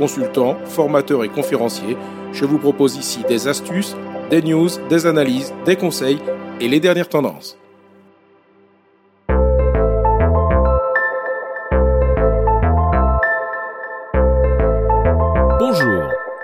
consultant, formateur et conférencier. Je vous propose ici des astuces, des news, des analyses, des conseils et les dernières tendances. Bonjour.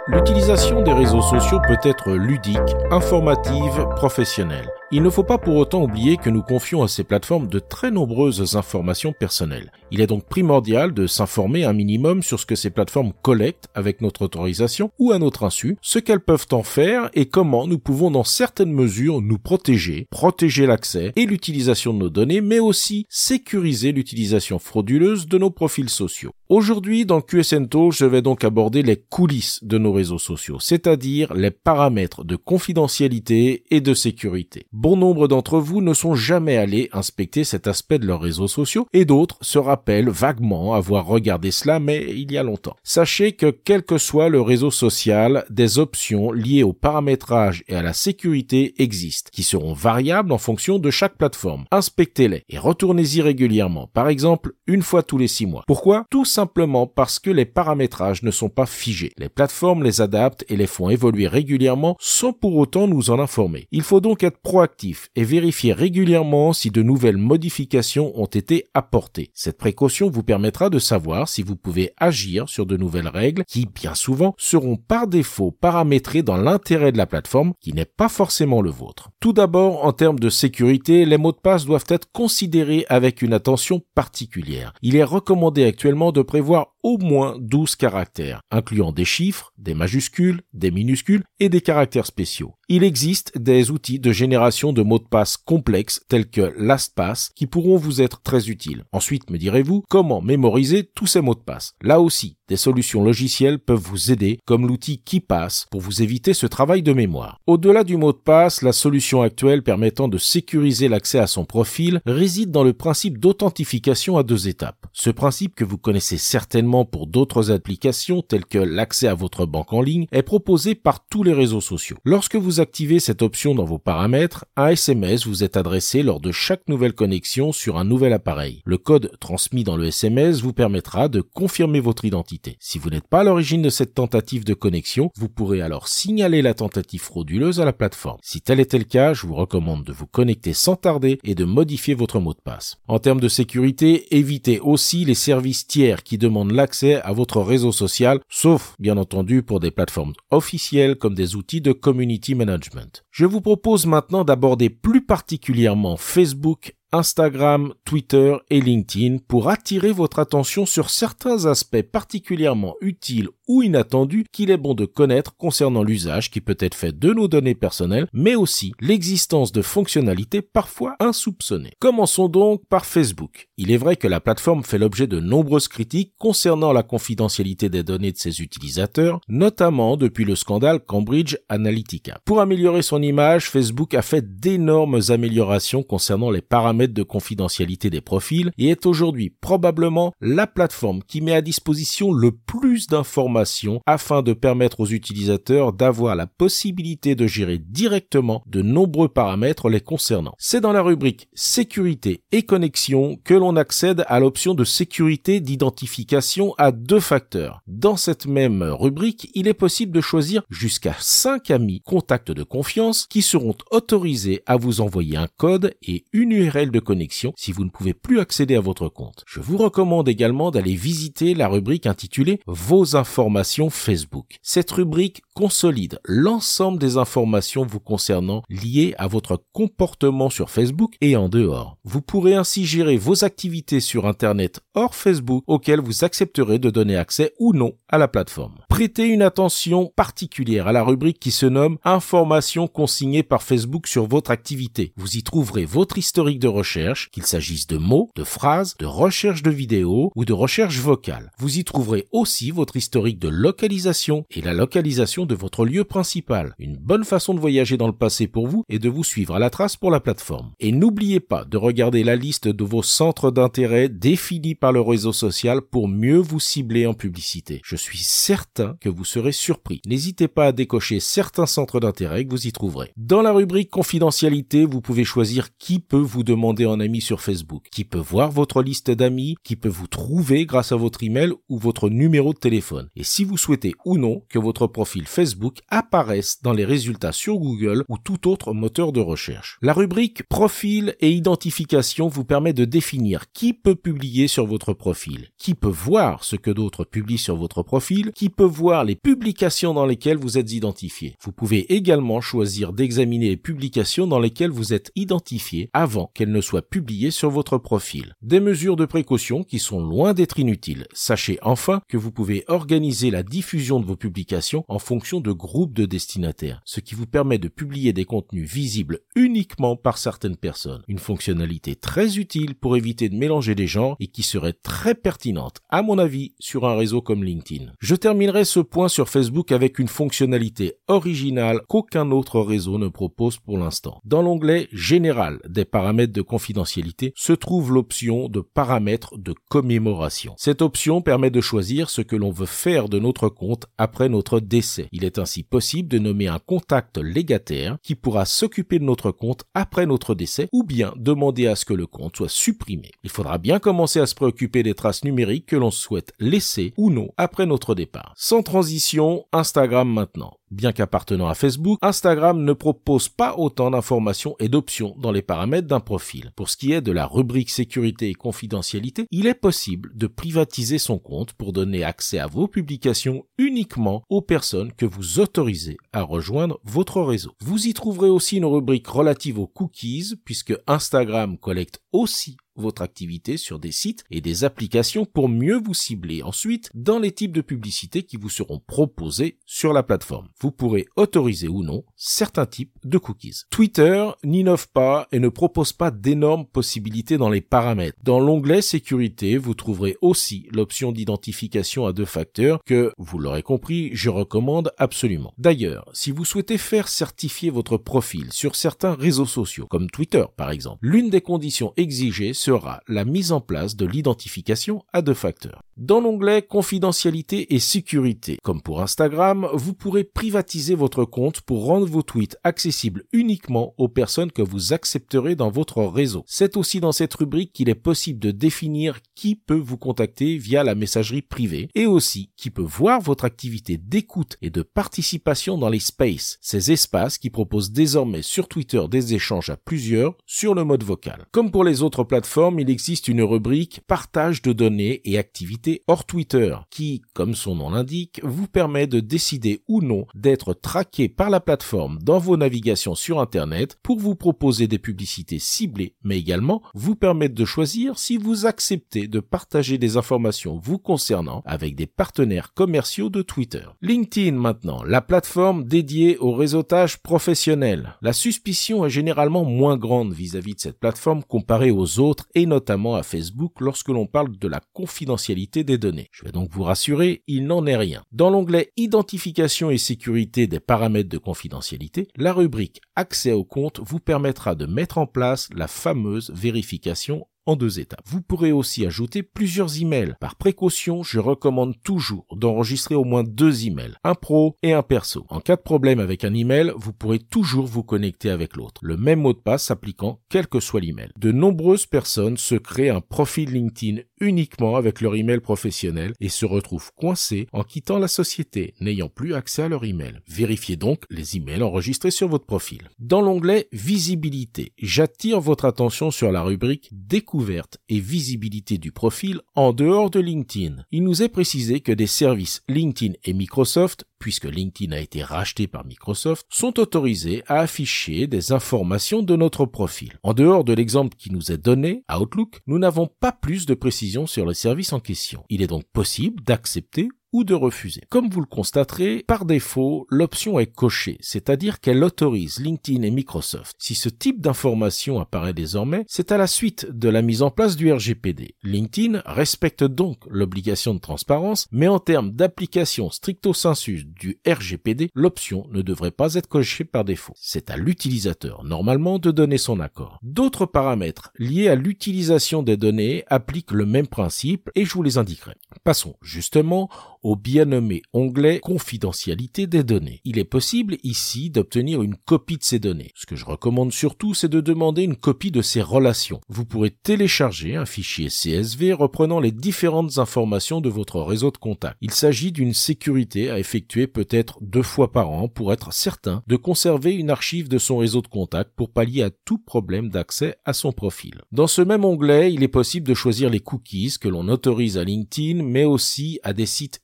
L'utilisation des réseaux sociaux peut être ludique, informative, professionnelle. Il ne faut pas pour autant oublier que nous confions à ces plateformes de très nombreuses informations personnelles. Il est donc primordial de s'informer un minimum sur ce que ces plateformes collectent avec notre autorisation ou à notre insu, ce qu'elles peuvent en faire et comment nous pouvons dans certaines mesures nous protéger, protéger l'accès et l'utilisation de nos données, mais aussi sécuriser l'utilisation frauduleuse de nos profils sociaux. Aujourd'hui, dans QSN je vais donc aborder les coulisses de nos réseaux sociaux, c'est-à-dire les paramètres de confidentialité et de sécurité. Bon nombre d'entre vous ne sont jamais allés inspecter cet aspect de leurs réseaux sociaux et d'autres se rappellent vaguement avoir regardé cela mais il y a longtemps. Sachez que quel que soit le réseau social, des options liées au paramétrage et à la sécurité existent, qui seront variables en fonction de chaque plateforme. Inspectez-les et retournez-y régulièrement, par exemple une fois tous les six mois. Pourquoi? Tout simplement parce que les paramétrages ne sont pas figés. Les plateformes les adaptent et les font évoluer régulièrement sans pour autant nous en informer. Il faut donc être proactif et vérifier régulièrement si de nouvelles modifications ont été apportées. Cette précaution vous permettra de savoir si vous pouvez agir sur de nouvelles règles qui, bien souvent, seront par défaut paramétrées dans l'intérêt de la plateforme qui n'est pas forcément le vôtre. Tout d'abord, en termes de sécurité, les mots de passe doivent être considérés avec une attention particulière. Il est recommandé actuellement de prévoir au moins 12 caractères, incluant des chiffres, des majuscules, des minuscules et des caractères spéciaux. Il existe des outils de génération de mots de passe complexes tels que LastPass qui pourront vous être très utiles. Ensuite, me direz-vous, comment mémoriser tous ces mots de passe? Là aussi, des solutions logicielles peuvent vous aider comme l'outil KeePass pour vous éviter ce travail de mémoire. Au-delà du mot de passe, la solution actuelle permettant de sécuriser l'accès à son profil réside dans le principe d'authentification à deux étapes. Ce principe que vous connaissez certainement pour d'autres applications telles que l'accès à votre banque en ligne est proposé par tous les réseaux sociaux. Lorsque vous activez cette option dans vos paramètres, un SMS vous est adressé lors de chaque nouvelle connexion sur un nouvel appareil. Le code transmis dans le SMS vous permettra de confirmer votre identité. Si vous n'êtes pas à l'origine de cette tentative de connexion, vous pourrez alors signaler la tentative frauduleuse à la plateforme. Si tel était le cas, je vous recommande de vous connecter sans tarder et de modifier votre mot de passe. En termes de sécurité, évitez aussi les services tiers qui demandent l'accès à votre réseau social, sauf bien entendu pour des plateformes officielles comme des outils de community management je vous propose maintenant d'aborder plus particulièrement Facebook Instagram, Twitter et LinkedIn pour attirer votre attention sur certains aspects particulièrement utiles ou inattendus qu'il est bon de connaître concernant l'usage qui peut être fait de nos données personnelles, mais aussi l'existence de fonctionnalités parfois insoupçonnées. Commençons donc par Facebook. Il est vrai que la plateforme fait l'objet de nombreuses critiques concernant la confidentialité des données de ses utilisateurs, notamment depuis le scandale Cambridge Analytica. Pour améliorer son image, Facebook a fait d'énormes améliorations concernant les paramètres de confidentialité des profils et est aujourd'hui probablement la plateforme qui met à disposition le plus d'informations afin de permettre aux utilisateurs d'avoir la possibilité de gérer directement de nombreux paramètres les concernant. C'est dans la rubrique sécurité et connexion que l'on accède à l'option de sécurité d'identification à deux facteurs. Dans cette même rubrique, il est possible de choisir jusqu'à 5 amis contacts de confiance qui seront autorisés à vous envoyer un code et une URL de connexion si vous ne pouvez plus accéder à votre compte. Je vous recommande également d'aller visiter la rubrique intitulée Vos informations Facebook. Cette rubrique consolide l'ensemble des informations vous concernant liées à votre comportement sur Facebook et en dehors. Vous pourrez ainsi gérer vos activités sur Internet hors Facebook auxquelles vous accepterez de donner accès ou non à la plateforme. Prêtez une attention particulière à la rubrique qui se nomme Informations consignées par Facebook sur votre activité. Vous y trouverez votre historique de recherche, qu'il s'agisse de mots, de phrases, de recherche de vidéos ou de recherche vocale. Vous y trouverez aussi votre historique de localisation et la localisation de votre lieu principal. Une bonne façon de voyager dans le passé pour vous et de vous suivre à la trace pour la plateforme. Et n'oubliez pas de regarder la liste de vos centres d'intérêt définis par le réseau social pour mieux vous cibler en publicité. Je suis certain que vous serez surpris. N'hésitez pas à décocher certains centres d'intérêt que vous y trouverez. Dans la rubrique confidentialité, vous pouvez choisir qui peut vous demander en ami sur Facebook, qui peut voir votre liste d'amis, qui peut vous trouver grâce à votre email ou votre numéro de téléphone. Et si vous souhaitez ou non que votre profil Facebook apparaisse dans les résultats sur Google ou tout autre moteur de recherche. La rubrique profil et identification vous permet de définir qui peut publier sur votre profil, qui peut voir ce que d'autres publient sur votre profil, qui peut voir les publications dans lesquelles vous êtes identifié. Vous pouvez également choisir d'examiner les publications dans lesquelles vous êtes identifié avant qu'elles ne soient publiées sur votre profil. Des mesures de précaution qui sont loin d'être inutiles. Sachez enfin que vous pouvez organiser la diffusion de vos publications en fonction de groupes de destinataires, ce qui vous permet de publier des contenus visibles uniquement par certaines personnes. Une fonctionnalité très utile pour éviter de mélanger les genres et qui serait très pertinente, à mon avis, sur un réseau comme LinkedIn. Je terminerai ce point sur Facebook avec une fonctionnalité originale qu'aucun autre réseau ne propose pour l'instant. Dans l'onglet Général des paramètres de confidentialité se trouve l'option de paramètres de commémoration. Cette option permet de choisir ce que l'on veut faire de notre compte après notre décès. Il est ainsi possible de nommer un contact légataire qui pourra s'occuper de notre compte après notre décès ou bien demander à ce que le compte soit supprimé. Il faudra bien commencer à se préoccuper des traces numériques que l'on souhaite laisser ou non après notre départ. Sans transition, Instagram maintenant. Bien qu'appartenant à Facebook, Instagram ne propose pas autant d'informations et d'options dans les paramètres d'un profil. Pour ce qui est de la rubrique sécurité et confidentialité, il est possible de privatiser son compte pour donner accès à vos publications uniquement aux personnes que vous autorisez à rejoindre votre réseau. Vous y trouverez aussi une rubrique relative aux cookies puisque Instagram collecte aussi votre activité sur des sites et des applications pour mieux vous cibler ensuite dans les types de publicités qui vous seront proposés sur la plateforme. Vous pourrez autoriser ou non certains types de cookies. Twitter n'innove pas et ne propose pas d'énormes possibilités dans les paramètres. Dans l'onglet sécurité, vous trouverez aussi l'option d'identification à deux facteurs que, vous l'aurez compris, je recommande absolument. D'ailleurs, si vous souhaitez faire certifier votre profil sur certains réseaux sociaux, comme Twitter par exemple, l'une des conditions exigées sera la mise en place de l'identification à deux facteurs. Dans l'onglet confidentialité et sécurité, comme pour Instagram, vous pourrez privatiser votre compte pour rendre vos tweets accessibles uniquement aux personnes que vous accepterez dans votre réseau. C'est aussi dans cette rubrique qu'il est possible de définir qui peut vous contacter via la messagerie privée et aussi qui peut voir votre activité d'écoute et de participation dans les spaces, ces espaces qui proposent désormais sur Twitter des échanges à plusieurs sur le mode vocal. Comme pour les autres plateformes, il existe une rubrique partage de données et activités hors Twitter qui, comme son nom l'indique, vous permet de décider ou non d'être traqué par la plateforme dans vos navigations sur Internet pour vous proposer des publicités ciblées, mais également vous permettre de choisir si vous acceptez de partager des informations vous concernant avec des partenaires commerciaux de Twitter. LinkedIn maintenant, la plateforme dédiée au réseautage professionnel. La suspicion est généralement moins grande vis-à-vis -vis de cette plateforme comparée aux autres et notamment à Facebook lorsque l'on parle de la confidentialité des données. Je vais donc vous rassurer, il n'en est rien. Dans l'onglet Identification et sécurité des paramètres de confidentialité, la rubrique Accès au compte vous permettra de mettre en place la fameuse vérification en deux étapes. Vous pourrez aussi ajouter plusieurs emails. Par précaution, je recommande toujours d'enregistrer au moins deux emails, un pro et un perso. En cas de problème avec un email, vous pourrez toujours vous connecter avec l'autre. Le même mot de passe s'appliquant quel que soit l'email. De nombreuses personnes se créent un profil LinkedIn uniquement avec leur email professionnel et se retrouvent coincés en quittant la société, n'ayant plus accès à leur email. Vérifiez donc les emails enregistrés sur votre profil. Dans l'onglet visibilité, j'attire votre attention sur la rubrique découverte et visibilité du profil en dehors de LinkedIn. Il nous est précisé que des services LinkedIn et Microsoft puisque LinkedIn a été racheté par Microsoft, sont autorisés à afficher des informations de notre profil. En dehors de l'exemple qui nous est donné, Outlook, nous n'avons pas plus de précision sur le service en question. Il est donc possible d'accepter ou de refuser. Comme vous le constaterez, par défaut, l'option est cochée, c'est-à-dire qu'elle autorise LinkedIn et Microsoft. Si ce type d'information apparaît désormais, c'est à la suite de la mise en place du RGPD. LinkedIn respecte donc l'obligation de transparence, mais en termes d'application stricto sensu du RGPD, l'option ne devrait pas être cochée par défaut. C'est à l'utilisateur, normalement, de donner son accord. D'autres paramètres liés à l'utilisation des données appliquent le même principe et je vous les indiquerai. Passons justement au bien nommé onglet confidentialité des données. Il est possible ici d'obtenir une copie de ces données. Ce que je recommande surtout, c'est de demander une copie de ces relations. Vous pourrez télécharger un fichier CSV reprenant les différentes informations de votre réseau de contacts. Il s'agit d'une sécurité à effectuer peut-être deux fois par an pour être certain de conserver une archive de son réseau de contacts pour pallier à tout problème d'accès à son profil. Dans ce même onglet, il est possible de choisir les cookies que l'on autorise à LinkedIn, mais aussi à des sites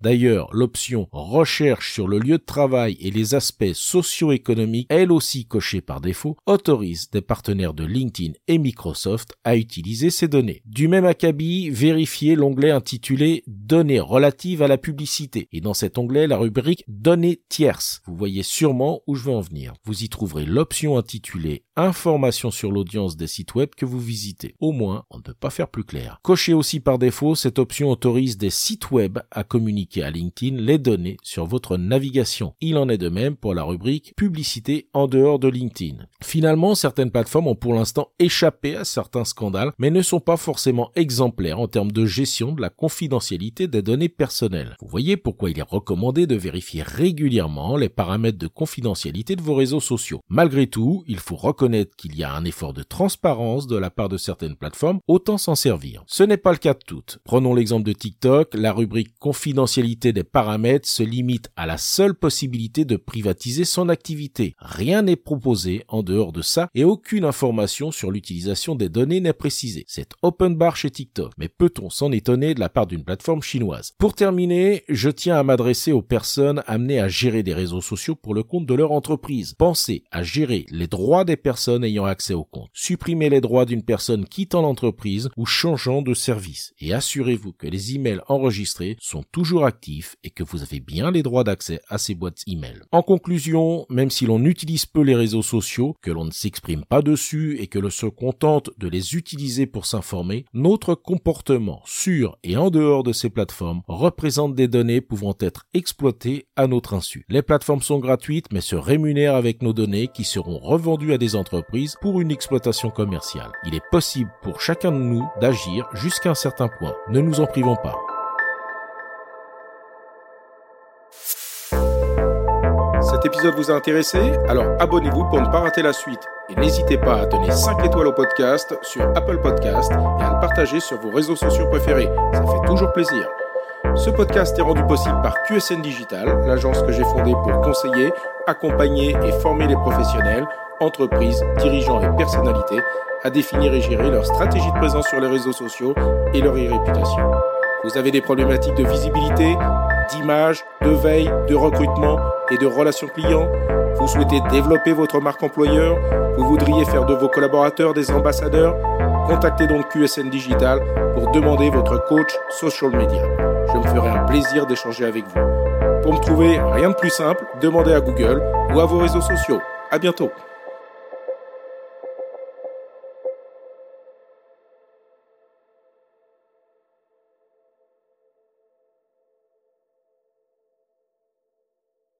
D'ailleurs, l'option recherche sur le lieu de travail et les aspects socio-économiques, elle aussi cochée par défaut, autorise des partenaires de LinkedIn et Microsoft à utiliser ces données. Du même acabit, vérifiez l'onglet intitulé Données relatives à la publicité et dans cet onglet la rubrique Données tierces. Vous voyez sûrement où je veux en venir. Vous y trouverez l'option intitulée Informations sur l'audience des sites web que vous visitez. Au moins, on ne peut pas faire plus clair. Cochez aussi par défaut, cette option autorise des sites web à communiquer à LinkedIn les données sur votre navigation. Il en est de même pour la rubrique publicité en dehors de LinkedIn. Finalement, certaines plateformes ont pour l'instant échappé à certains scandales, mais ne sont pas forcément exemplaires en termes de gestion de la confidentialité des données personnelles. Vous voyez pourquoi il est recommandé de vérifier régulièrement les paramètres de confidentialité de vos réseaux sociaux. Malgré tout, il faut reconnaître qu'il y a un effort de transparence de la part de certaines plateformes, autant s'en servir. Ce n'est pas le cas de toutes. Prenons l'exemple de TikTok, la rubrique confidentialité des paramètres se limite à la seule possibilité de privatiser son activité. Rien n'est proposé en dehors de ça et aucune information sur l'utilisation des données n'est précisée. C'est open bar chez TikTok, mais peut-on s'en étonner de la part d'une plateforme chinoise? Pour terminer, je tiens à m'adresser aux personnes amenées à gérer des réseaux sociaux pour le compte de leur entreprise. Pensez à gérer les droits des personnes ayant accès au compte. Supprimez les droits d'une personne quittant l'entreprise ou changeant de service et assurez-vous que les emails enregistrés sont toujours actif et que vous avez bien les droits d'accès à ces boîtes email. En conclusion, même si l'on utilise peu les réseaux sociaux, que l'on ne s'exprime pas dessus et que l'on se contente de les utiliser pour s'informer, notre comportement sur et en dehors de ces plateformes représente des données pouvant être exploitées à notre insu. Les plateformes sont gratuites mais se rémunèrent avec nos données qui seront revendues à des entreprises pour une exploitation commerciale. Il est possible pour chacun de nous d'agir jusqu'à un certain point. Ne nous en privons pas. Épisode vous a intéressé Alors abonnez-vous pour ne pas rater la suite. Et n'hésitez pas à donner 5 étoiles au podcast sur Apple Podcast et à le partager sur vos réseaux sociaux préférés. Ça fait toujours plaisir. Ce podcast est rendu possible par QSN Digital, l'agence que j'ai fondée pour conseiller, accompagner et former les professionnels, entreprises, dirigeants et personnalités à définir et gérer leur stratégie de présence sur les réseaux sociaux et leur e-réputation. Vous avez des problématiques de visibilité, d'image, de veille, de recrutement et de relations clients Vous souhaitez développer votre marque employeur Vous voudriez faire de vos collaborateurs des ambassadeurs Contactez donc QSN Digital pour demander votre coach social media. Je me ferai un plaisir d'échanger avec vous. Pour me trouver, rien de plus simple, demandez à Google ou à vos réseaux sociaux. À bientôt.